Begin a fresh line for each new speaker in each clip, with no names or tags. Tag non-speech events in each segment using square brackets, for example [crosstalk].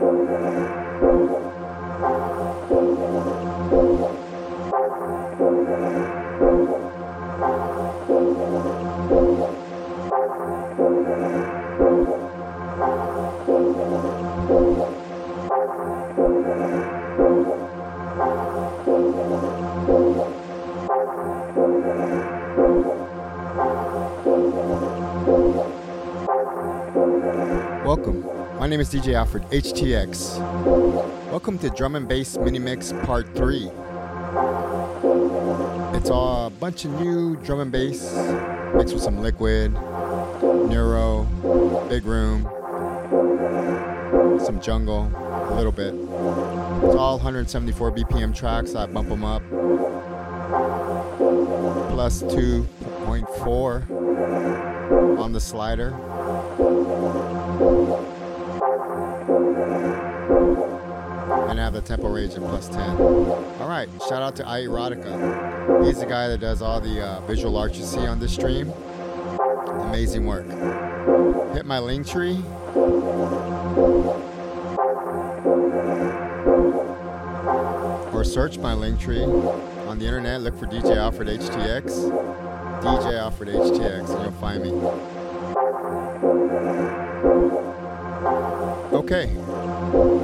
Welcome. My name DJ Alfred HTX. Welcome to Drum and Bass Mini Mix Part 3. It's a bunch of new drum and bass mixed with some liquid, neuro, big room, some jungle, a little bit. It's all 174 BPM tracks. I bump them up. Plus 2.4 on the slider. The tempo range at plus 10. All right, shout out to iErotica. He's the guy that does all the uh, visual art you see on this stream. Amazing work. Hit my Linktree. Or search my Linktree on the internet. Look for DJ Alfred HTX. DJ Alfred HTX, and you'll find me. Okay.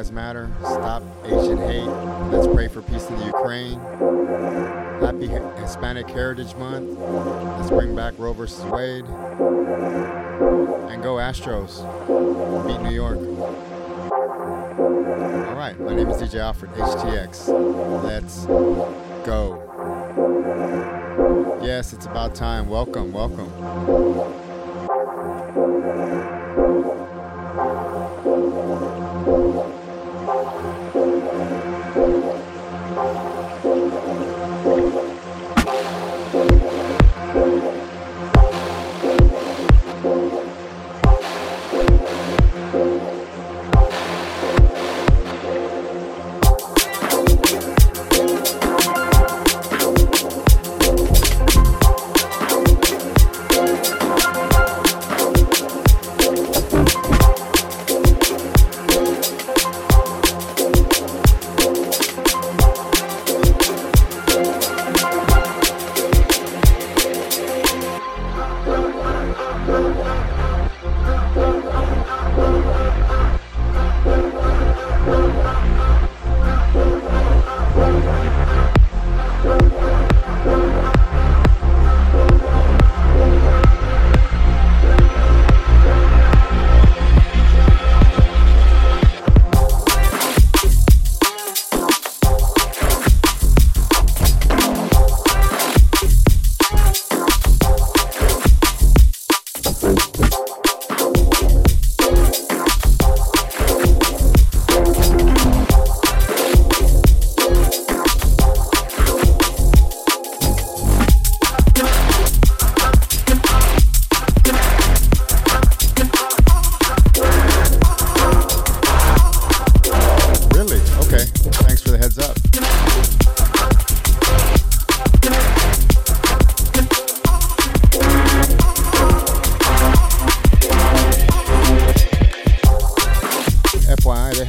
Lives Matter. Stop Asian hate. Let's pray for peace in the Ukraine. Happy Hispanic Heritage Month. Let's bring back Roe versus Wade. And go Astros. Beat New York. All right. My name is DJ Alfred, HTX. Let's go. Yes, it's about time. Welcome, welcome.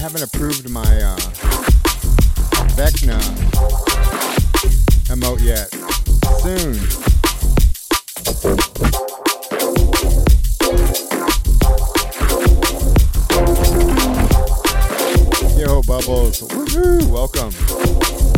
Haven't approved my uh, Vecna emote yet. Soon. Yo, Bubbles. Woohoo! Welcome.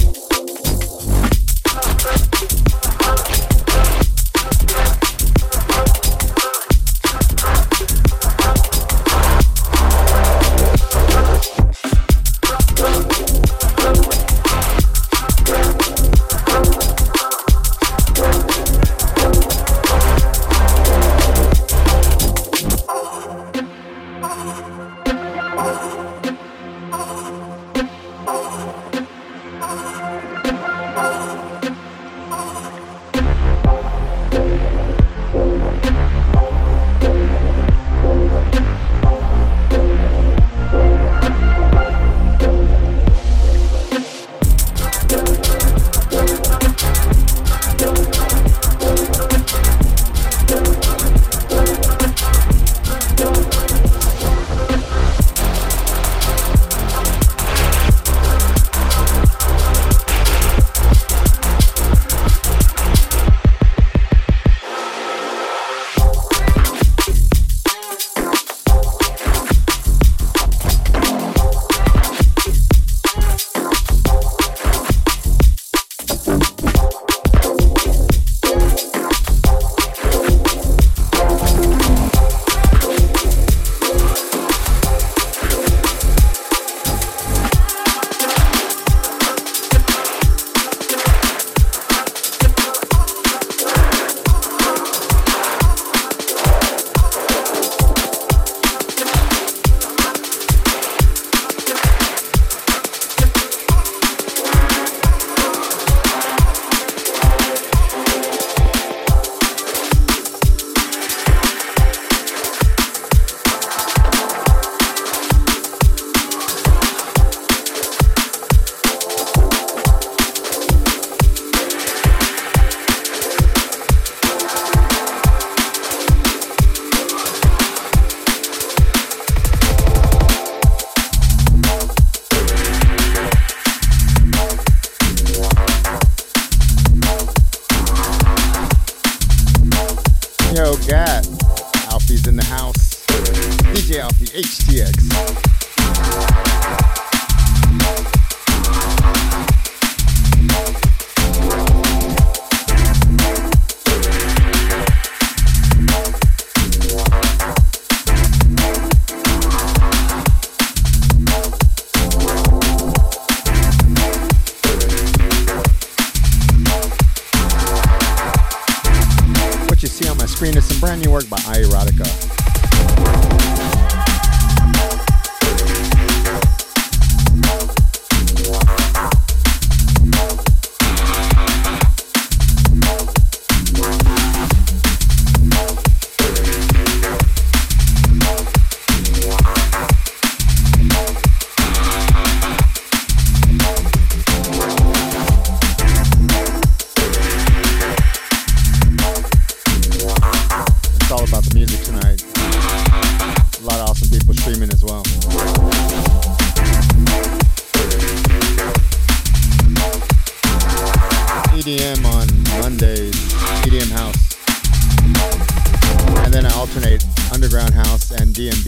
This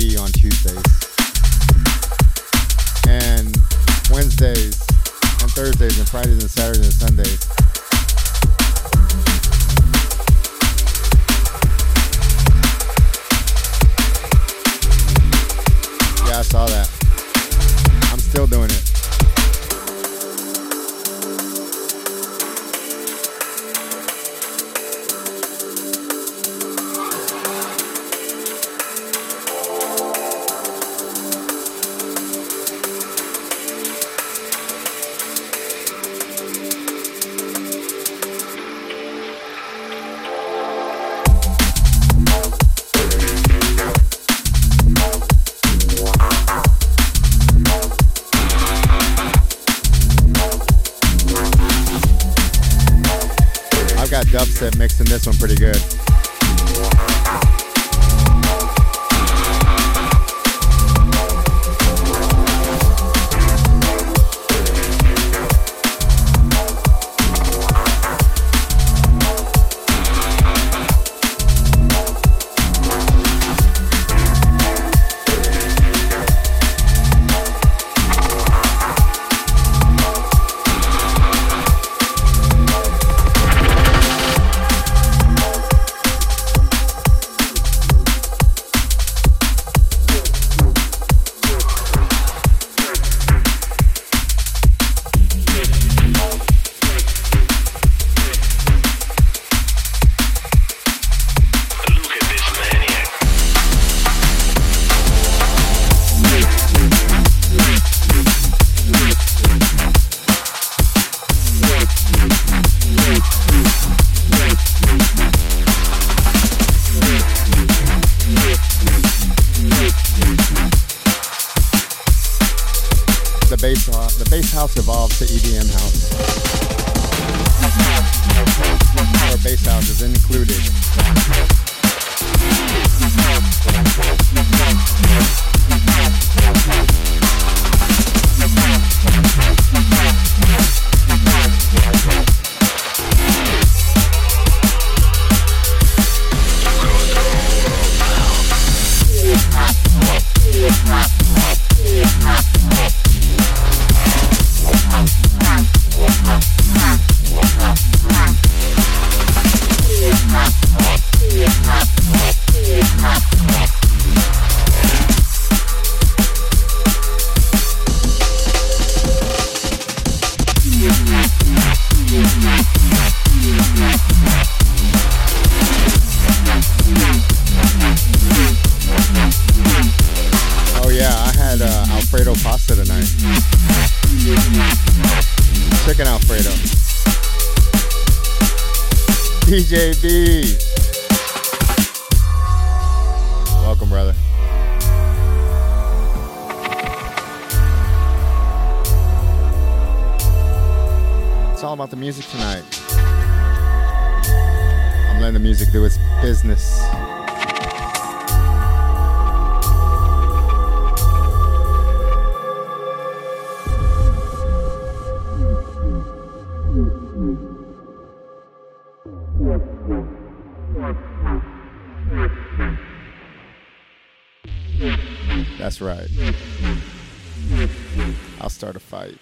one pretty good. the music, there was business. That's right. I'll start a fight.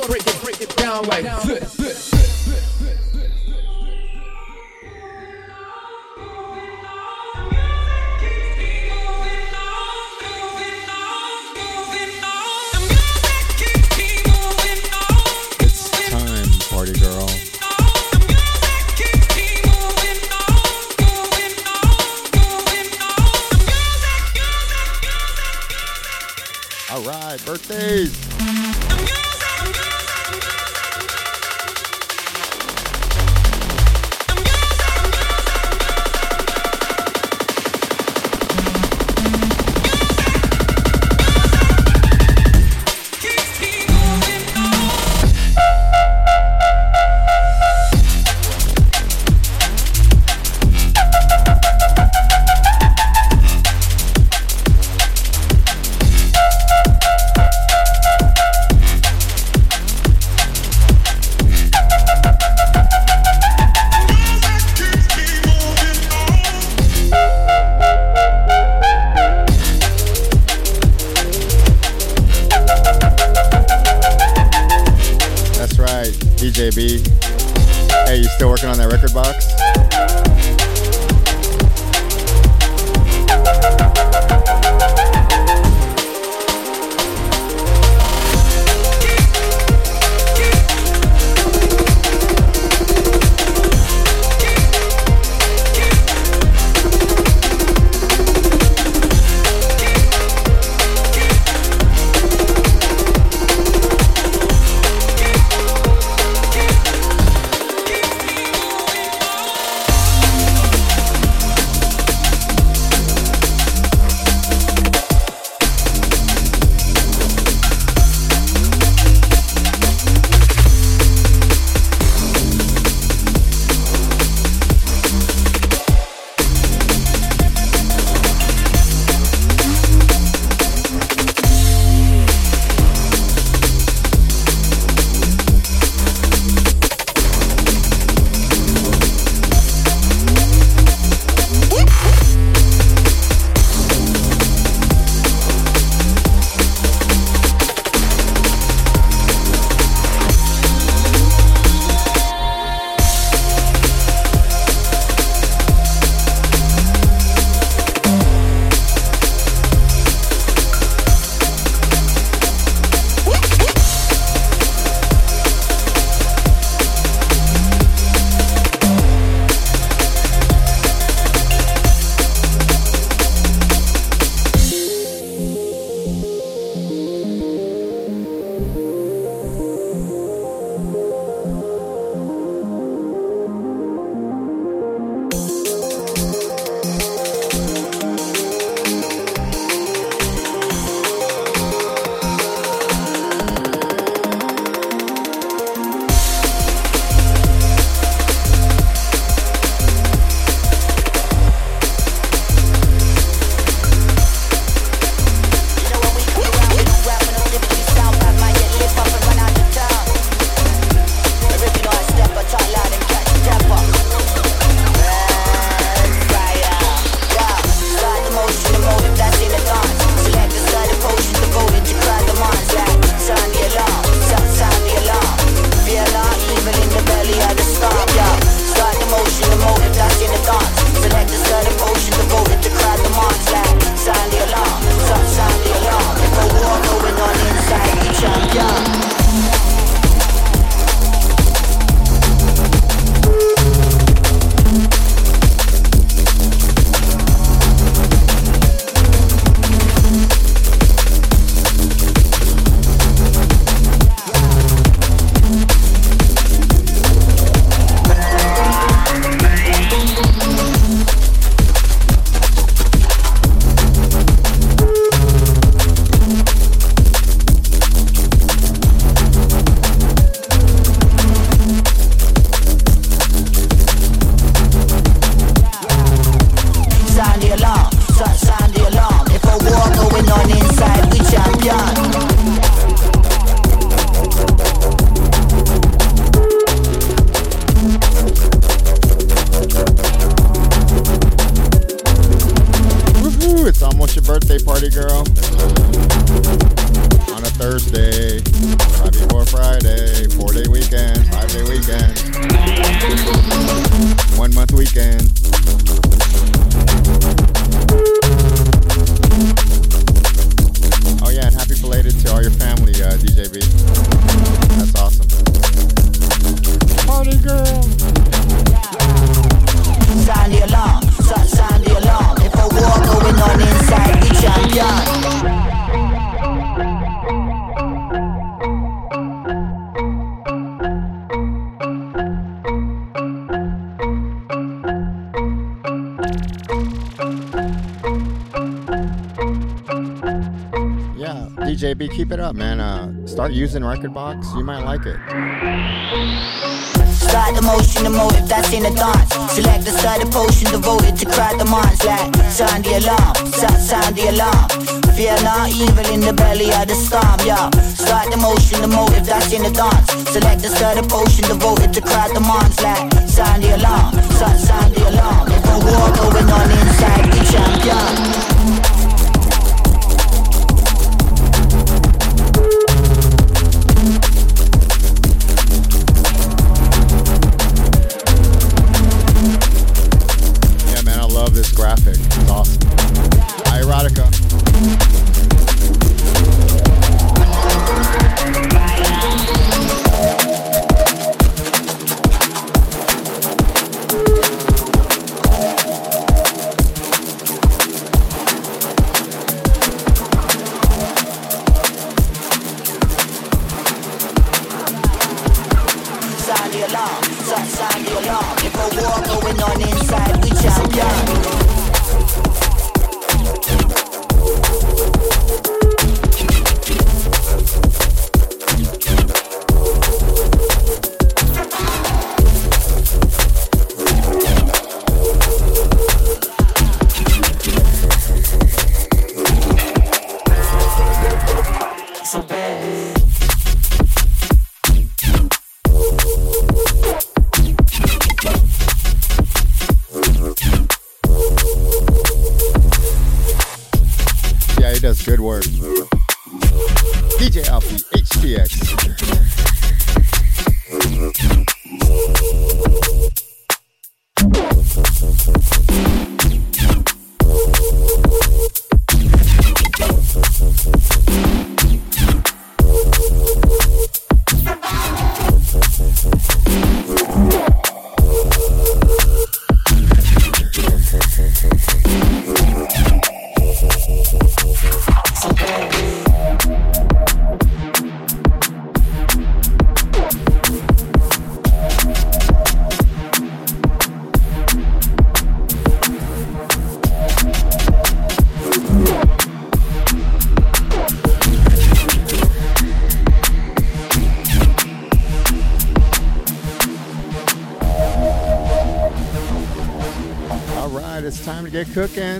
break it, break it down like this. birthdays. Uh, start using Rekordbox. You might like it.
Start the motion, the motive that's in the dance. Select the side of potion devoted to cry the minds like sound the alarm, sound, the alarm. Fear not evil in the belly of the storm, yeah. Start the motion, the motive that's in the dance. Select the potion devoted to like sound the alarm, sound, sound the alarm. War going on inside, champion.
Good work. DJ Alfie, HTX. Cooking.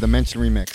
The Dimension Remix.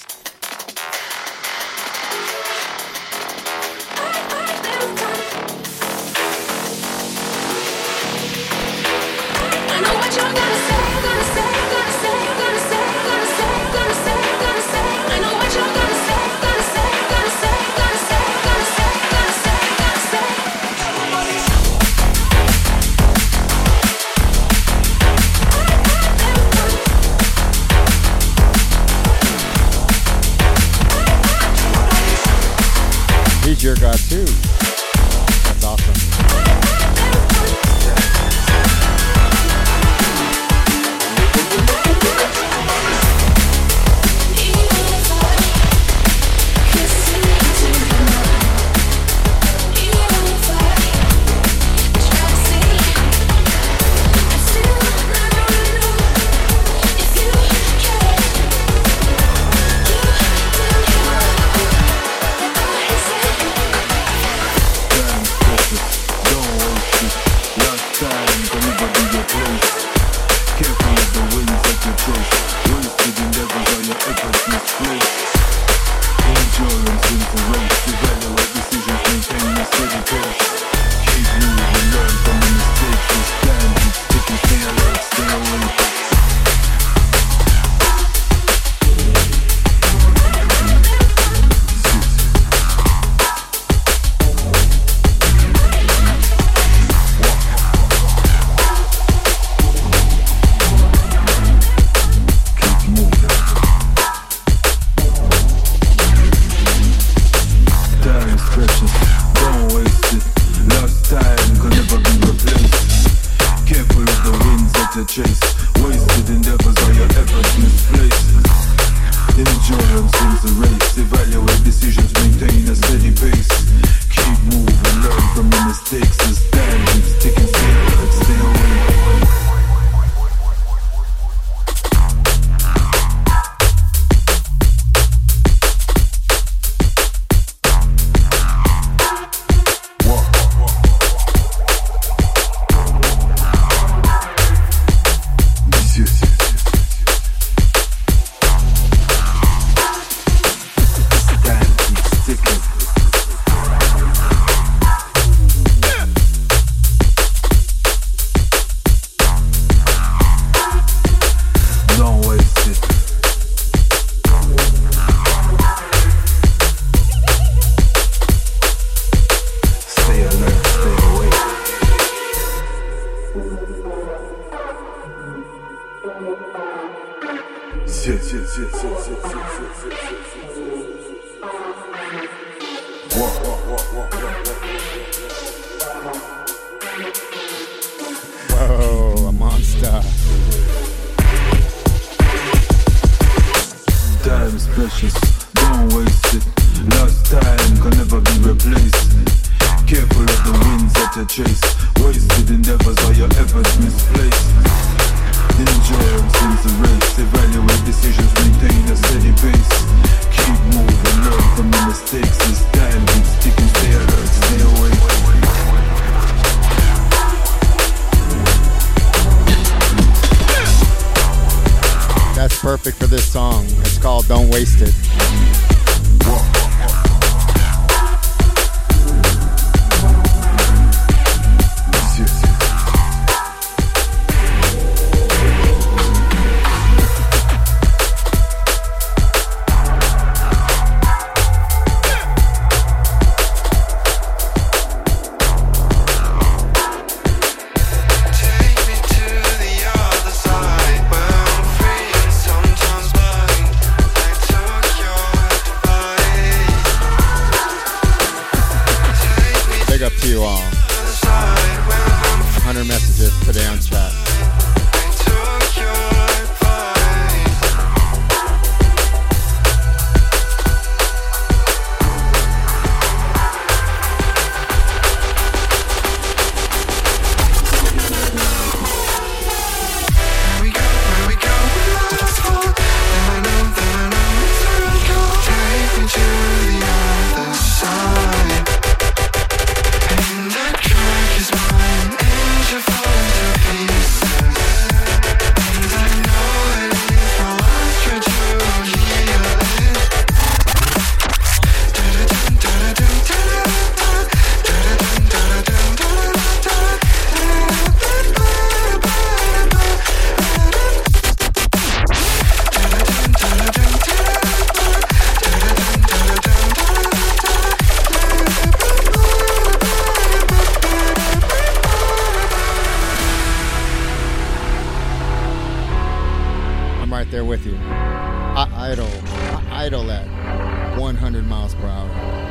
There with you. I idle, I idle at 100 miles per hour.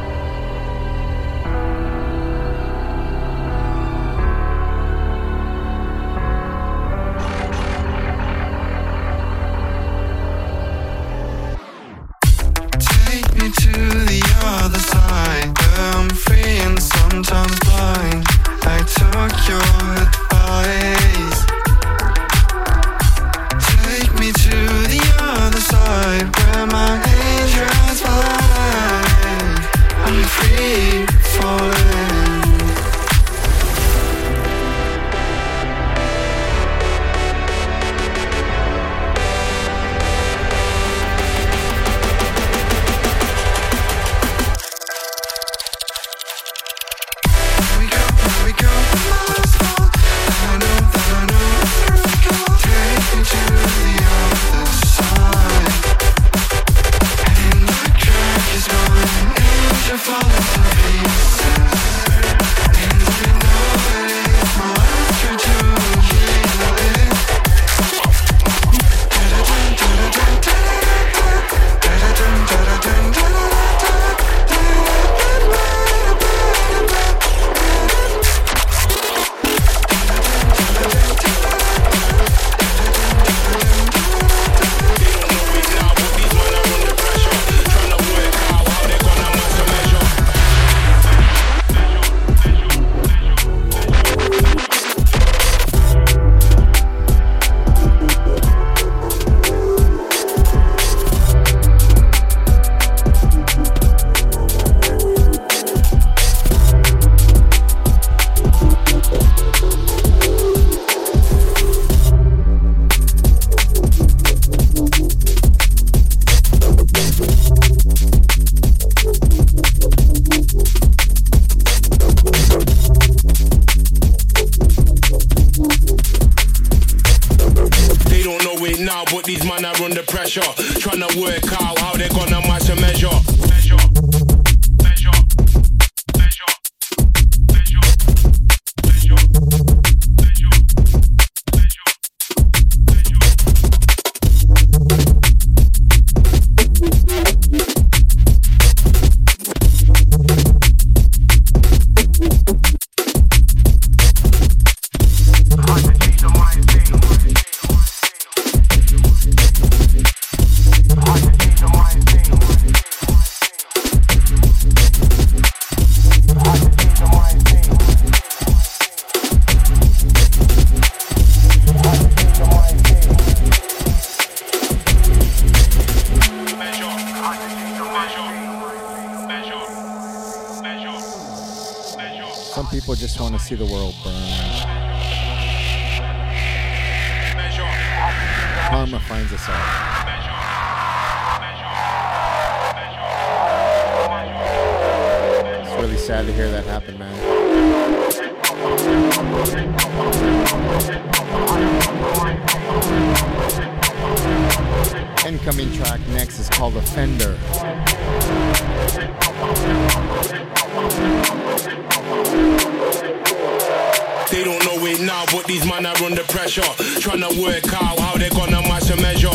These man are under pressure, trying to work out how they gonna match a measure.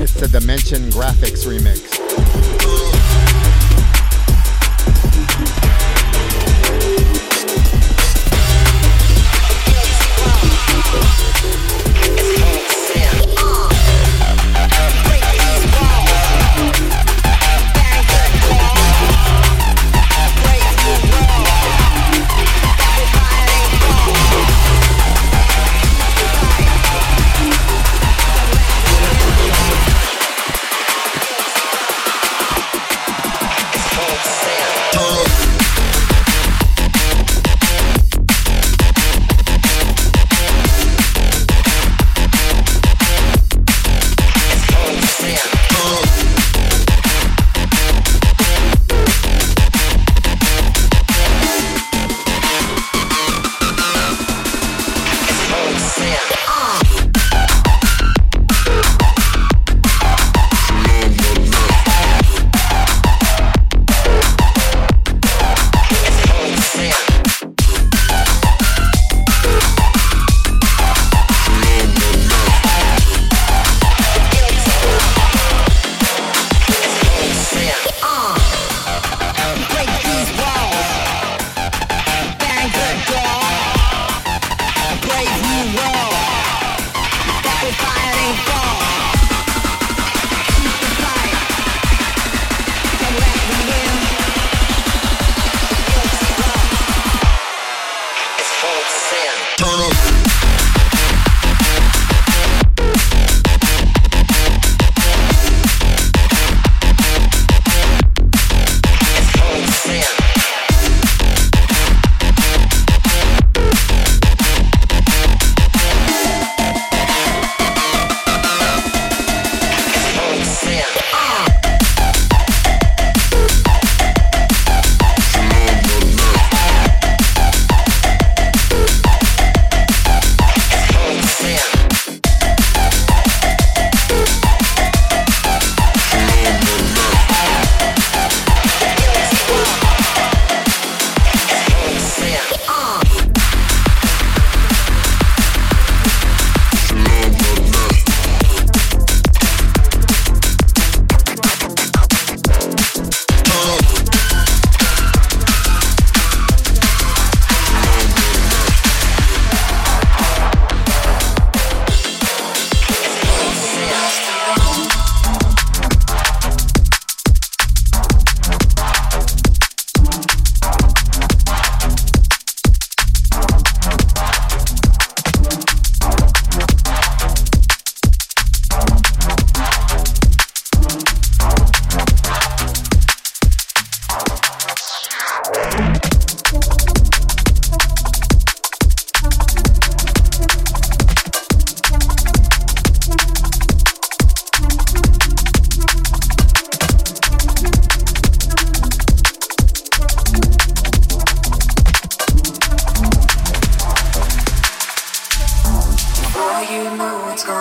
It's the Dimension Grafix remix.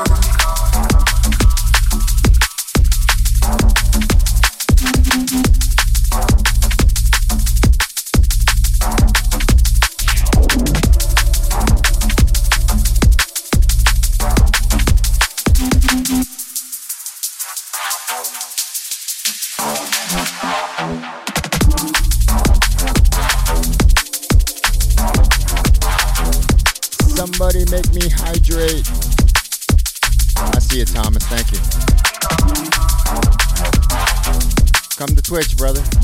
now.
you, Thomas. Thank you. Come to Twitch, brother.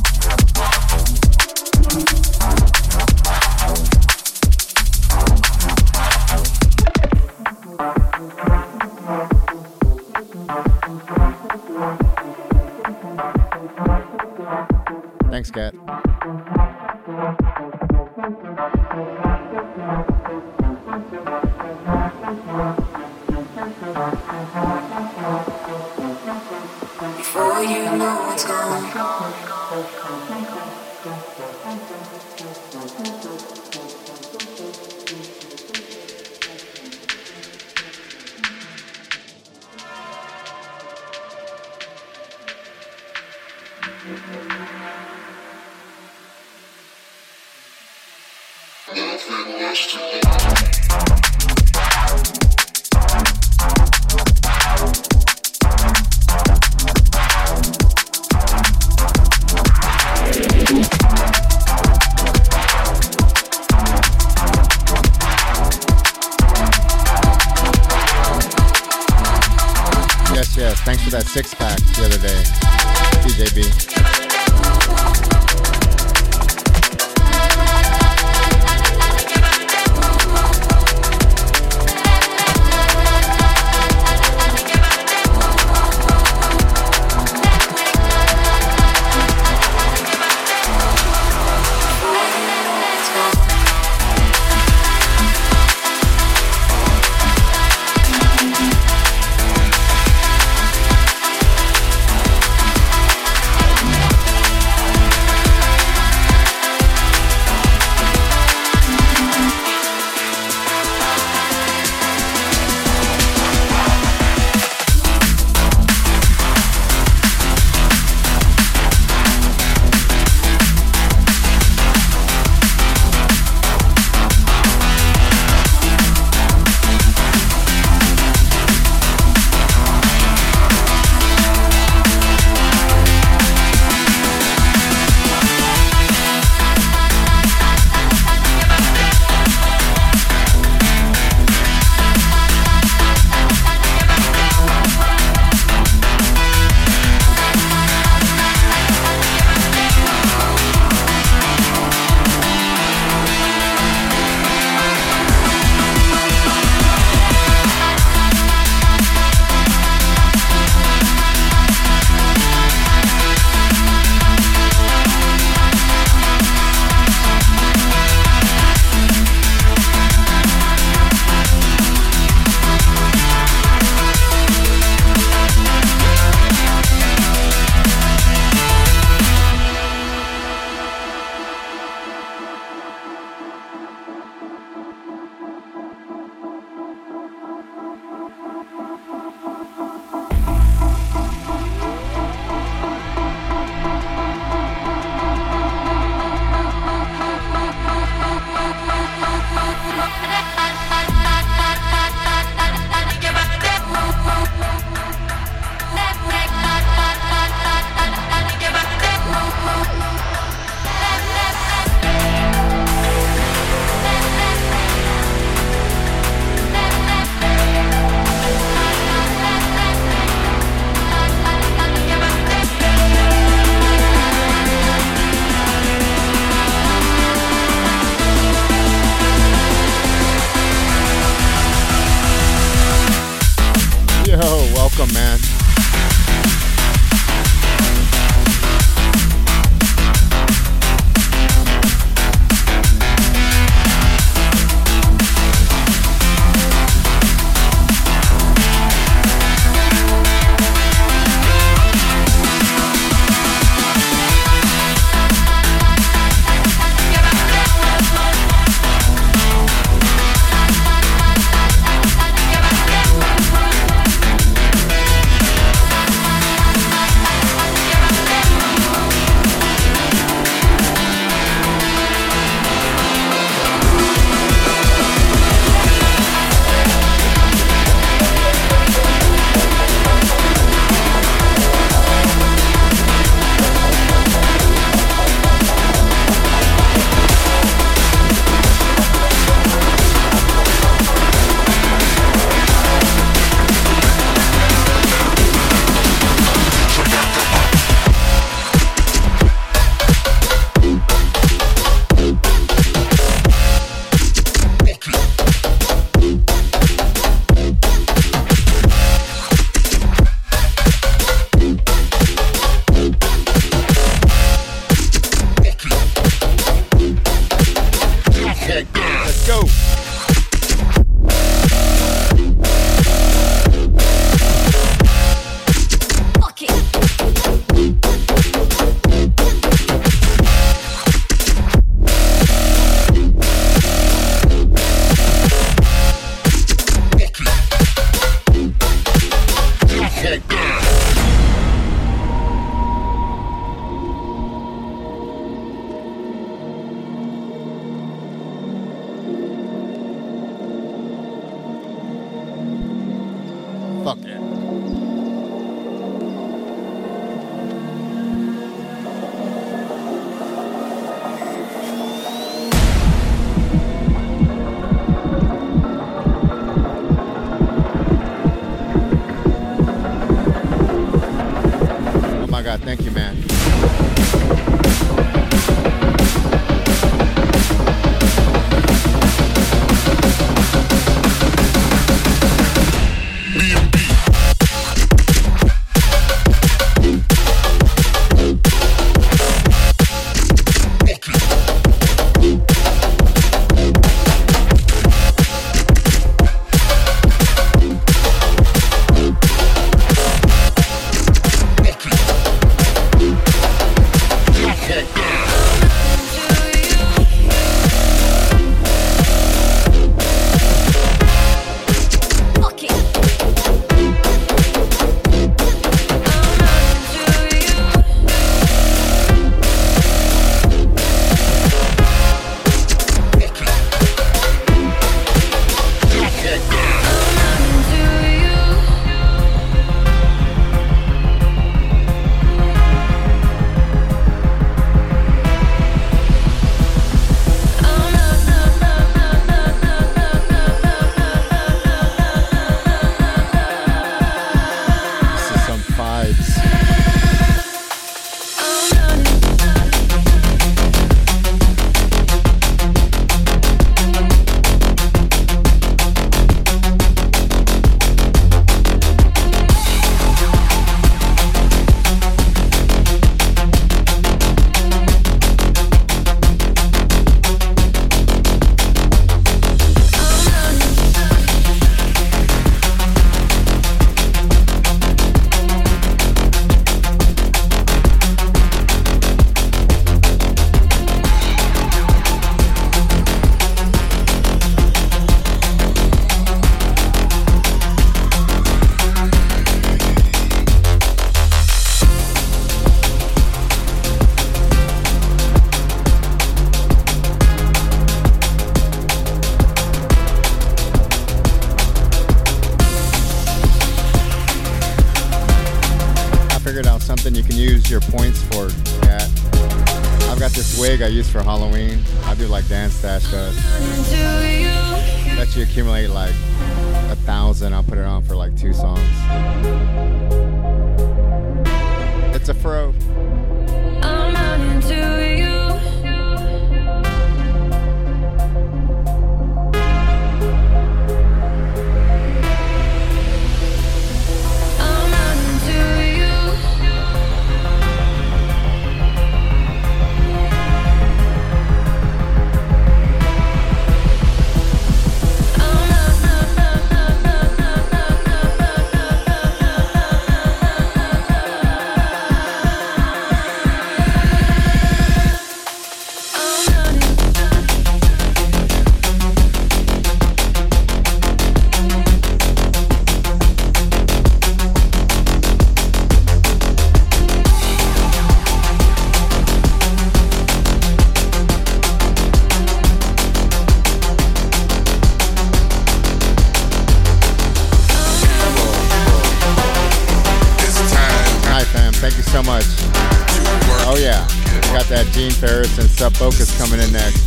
Coming in next.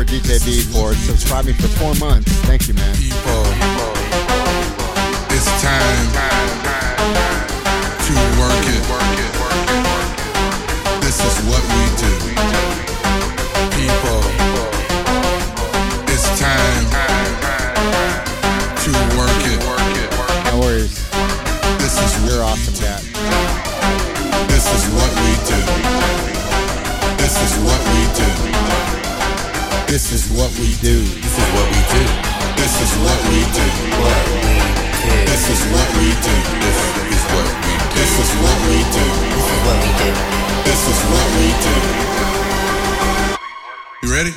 for DJ B for subscribing for four months. Thank you, man.
People, it's time to work it. This is what we This is what we do. This is what we do. This is what we do. This is what we do. This is what we do. This is what we do. This is what
we do.
This is what we do. You ready?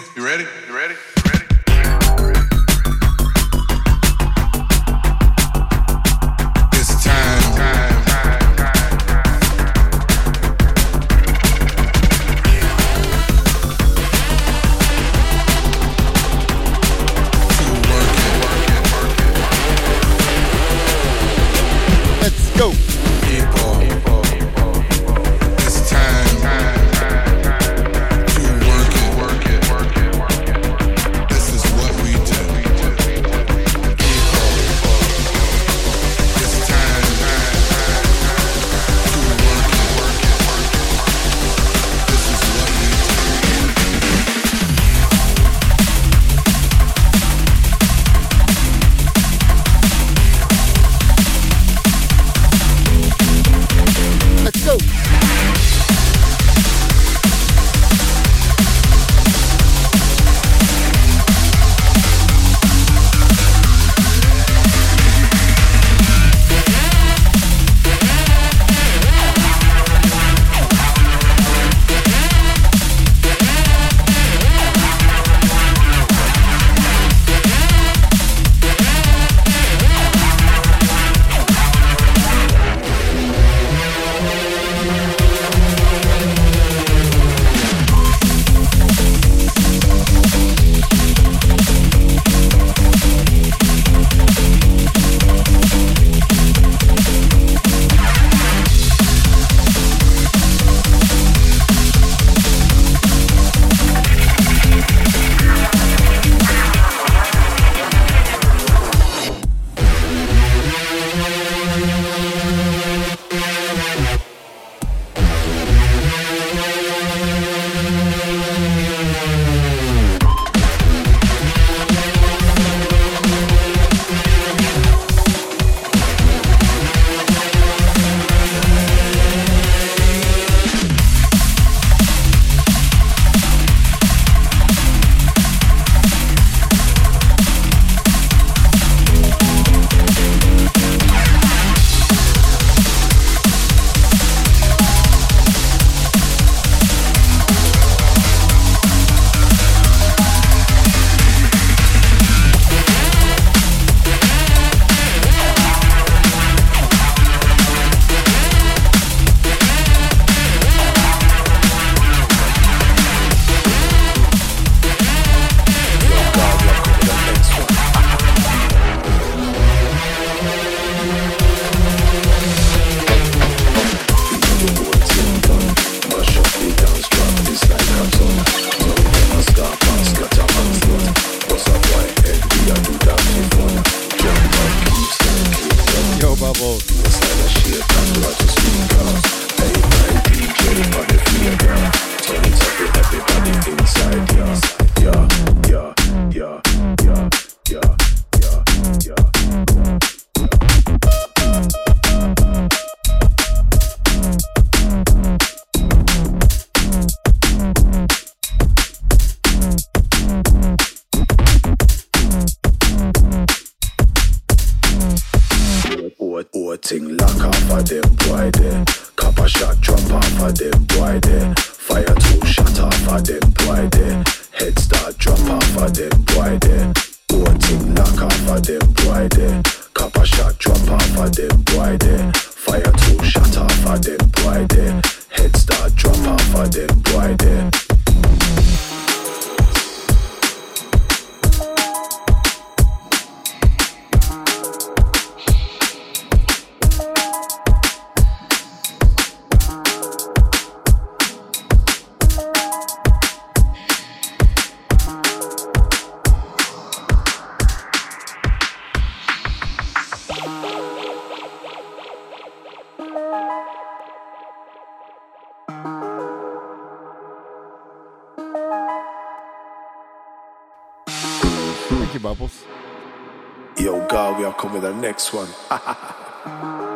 Next one. [laughs]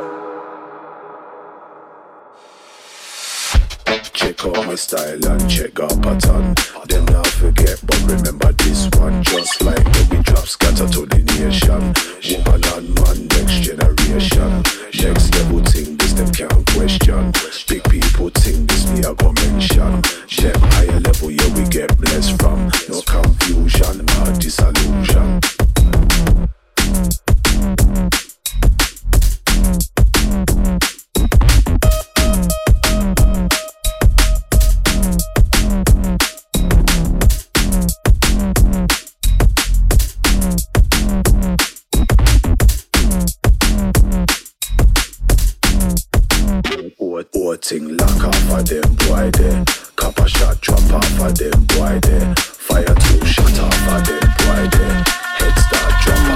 check out my style and check out pattern. Then not forget, but remember this one. Just like we drop scatter to the nation. Woman and man, next generation. Next level thing, this them can't question. Big people think this me a go mention. Them higher level, yeah, we get blessed from. No confusion or disillusion. Fire two shut off of them boy there. Head start drop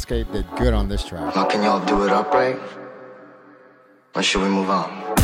Soundscape did good on this track.
How can y'all do it upright? Or should we move on?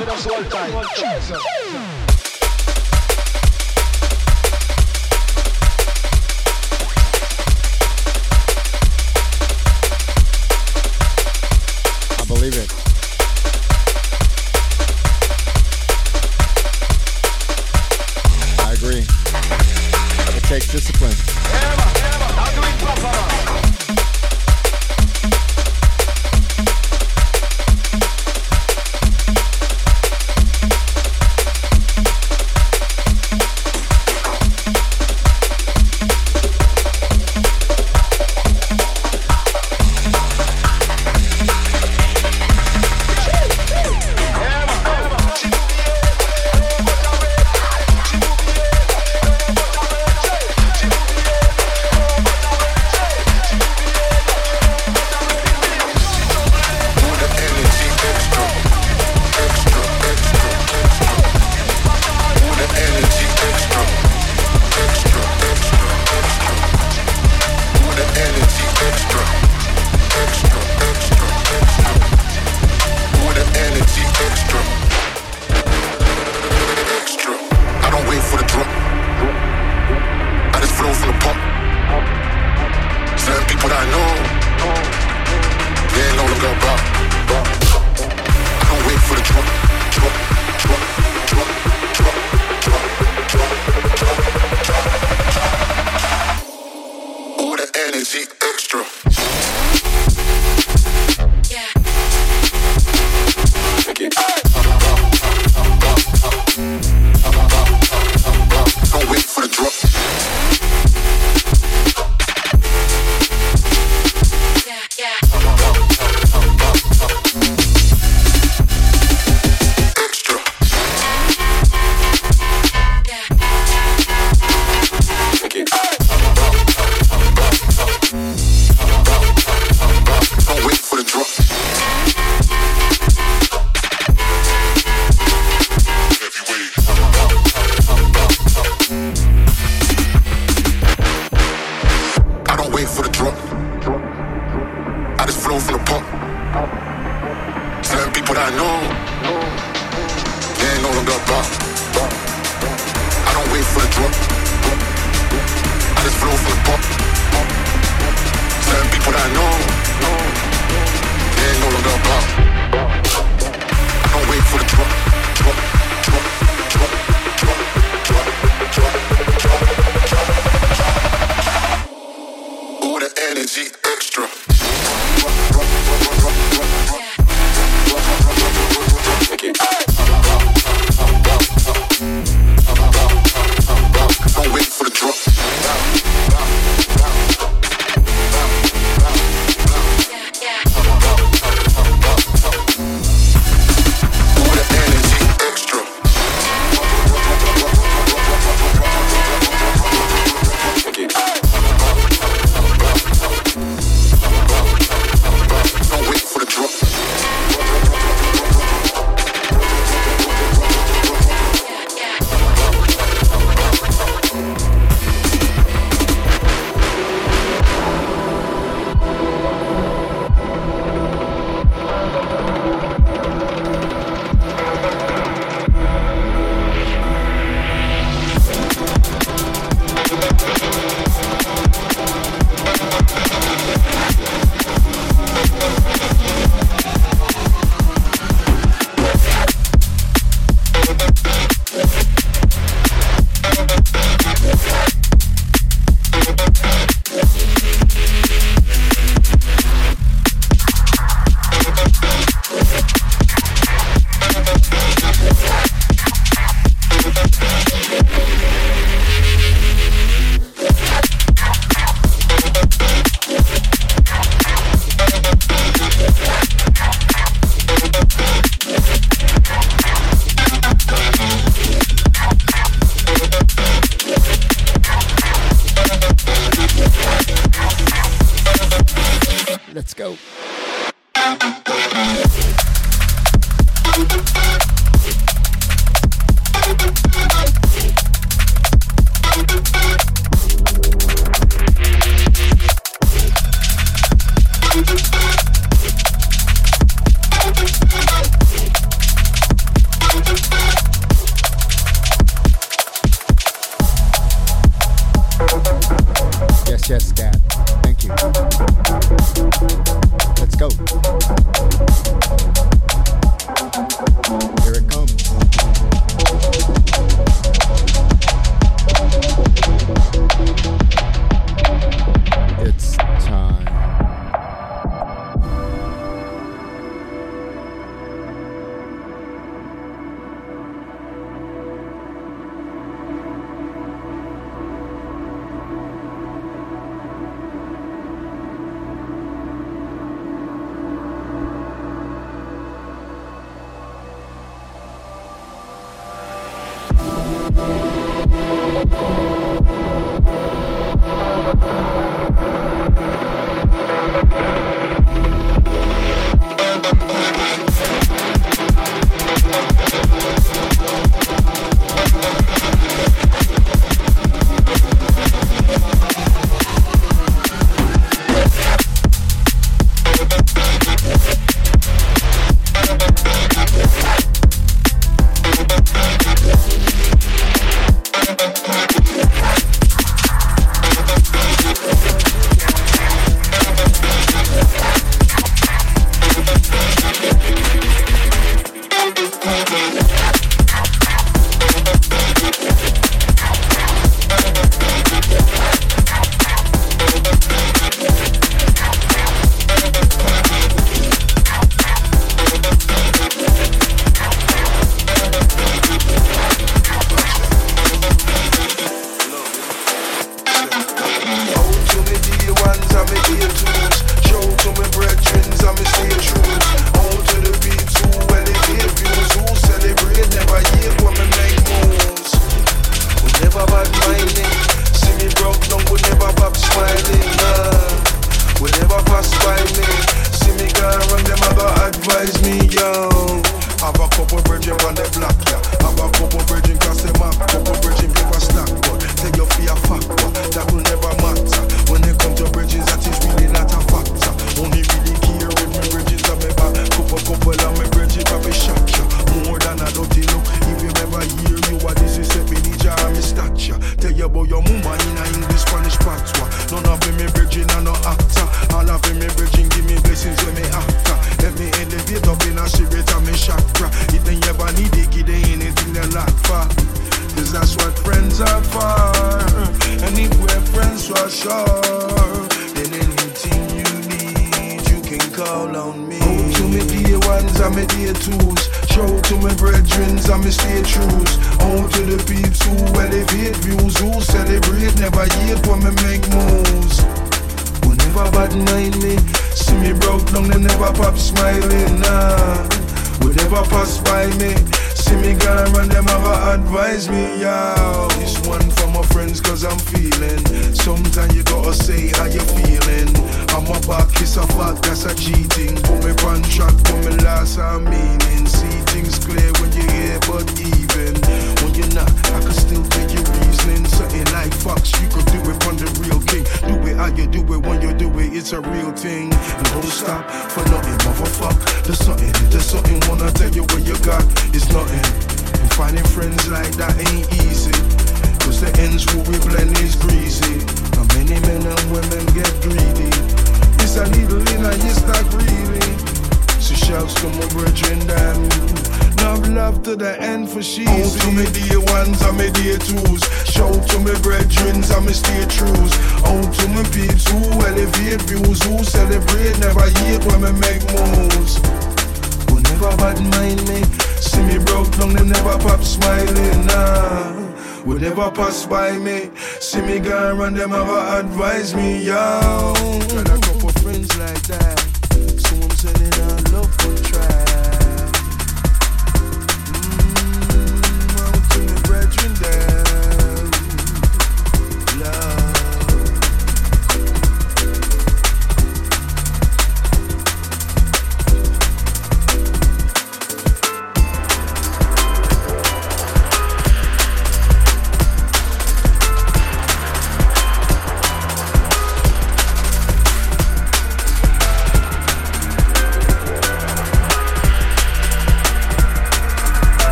Consideração all time.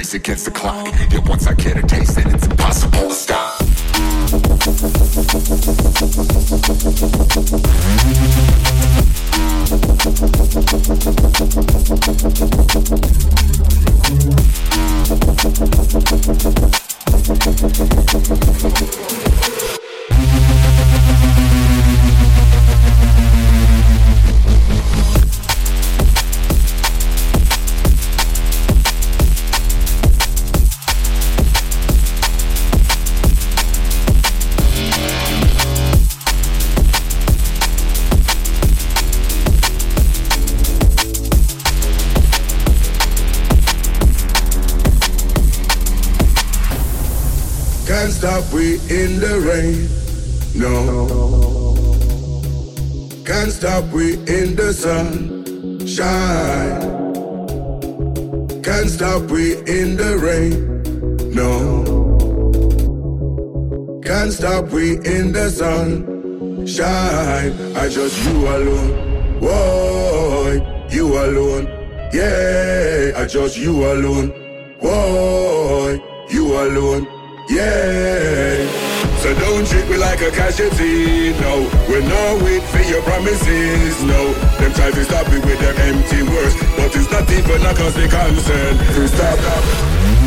Race against the clock. And once I get a taste, then it's impossible to stop.
In the rain. No. Can't stop, we in the sun. Shine. Can't stop, we in the rain. No. Can't stop, we in the sun. Shine. I just you alone. Whoa, you alone. Yeah, I just you alone. Like a casualty, no. We're no wait for your promises, no. Them try to stop me with them empty words, but it's not even a cause they concern. To stop. Stop.